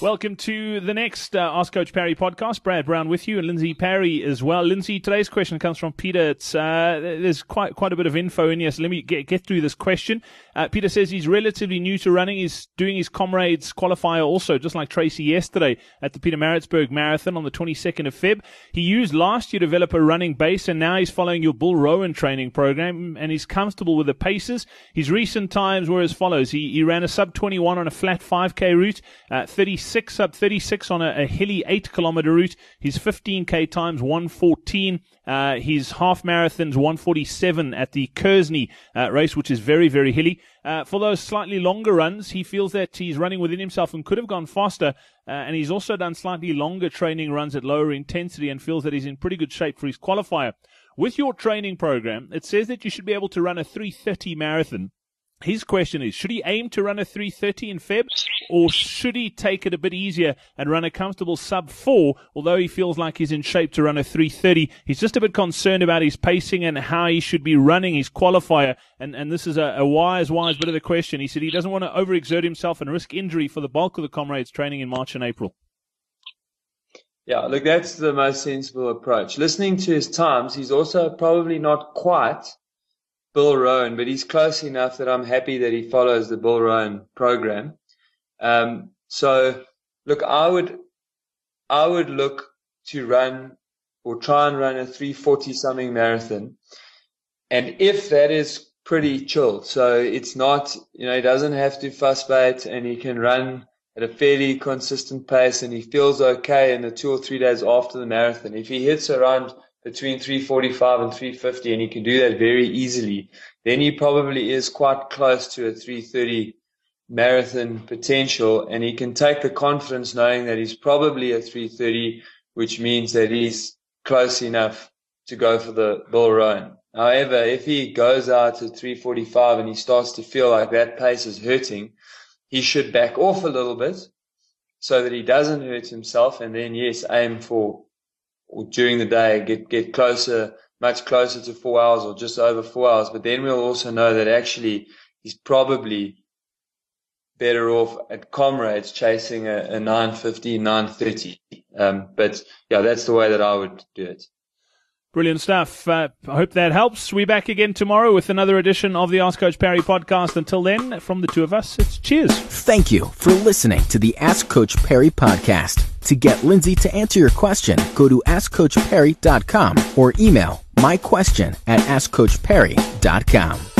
Welcome to the next uh, Ask Coach Parry podcast. Brad Brown with you and Lindsay Parry as well. Lindsay, today's question comes from Peter. It's, uh, there's quite quite a bit of info in here, so let me get, get through this question. Uh, Peter says he's relatively new to running. He's doing his comrades qualifier also, just like Tracy yesterday at the Pietermaritzburg Marathon on the 22nd of Feb. He used last year to develop a running base, and now he's following your Bill Rowan training program, and he's comfortable with the paces. His recent times were as follows. He, he ran a sub 21 on a flat 5k route, uh, 36 36 up 36 on a, a hilly 8 kilometer route. His 15k times 114. Uh, his half marathons 147 at the Kearsney uh, race, which is very, very hilly. Uh, for those slightly longer runs, he feels that he's running within himself and could have gone faster. Uh, and he's also done slightly longer training runs at lower intensity and feels that he's in pretty good shape for his qualifier. With your training program, it says that you should be able to run a 330 marathon his question is, should he aim to run a 330 in Feb or should he take it a bit easier and run a comfortable sub four, although he feels like he's in shape to run a 330? He's just a bit concerned about his pacing and how he should be running his qualifier. And, and this is a, a wise, wise bit of the question. He said he doesn't want to overexert himself and risk injury for the bulk of the comrades training in March and April. Yeah, look, that's the most sensible approach. Listening to his times, he's also probably not quite Bill Rowan, but he's close enough that I'm happy that he follows the Bill Rowan program. Um, so look, I would, I would look to run or try and run a 340 something marathon. And if that is pretty chill, so it's not, you know, he doesn't have to fuss bait and he can run at a fairly consistent pace and he feels okay in the two or three days after the marathon. If he hits around between 345 and 350 and he can do that very easily, then he probably is quite close to a 330 marathon potential and he can take the confidence knowing that he's probably a 330, which means that he's close enough to go for the Bill Rowan. However, if he goes out at 345 and he starts to feel like that pace is hurting, he should back off a little bit so that he doesn't hurt himself and then yes, aim for or during the day get, get closer, much closer to four hours or just over four hours. But then we'll also know that actually he's probably better off at comrades chasing a, a 950, 930. Um, but yeah, that's the way that I would do it. Brilliant stuff. Uh, I hope that helps. We're back again tomorrow with another edition of the Ask Coach Parry podcast. Until then, from the two of us, it's cheers. Thank you for listening to the Ask Coach Parry podcast. To get Lindsay to answer your question, go to AskCoachParry.com or email my question at AskCoachParry.com.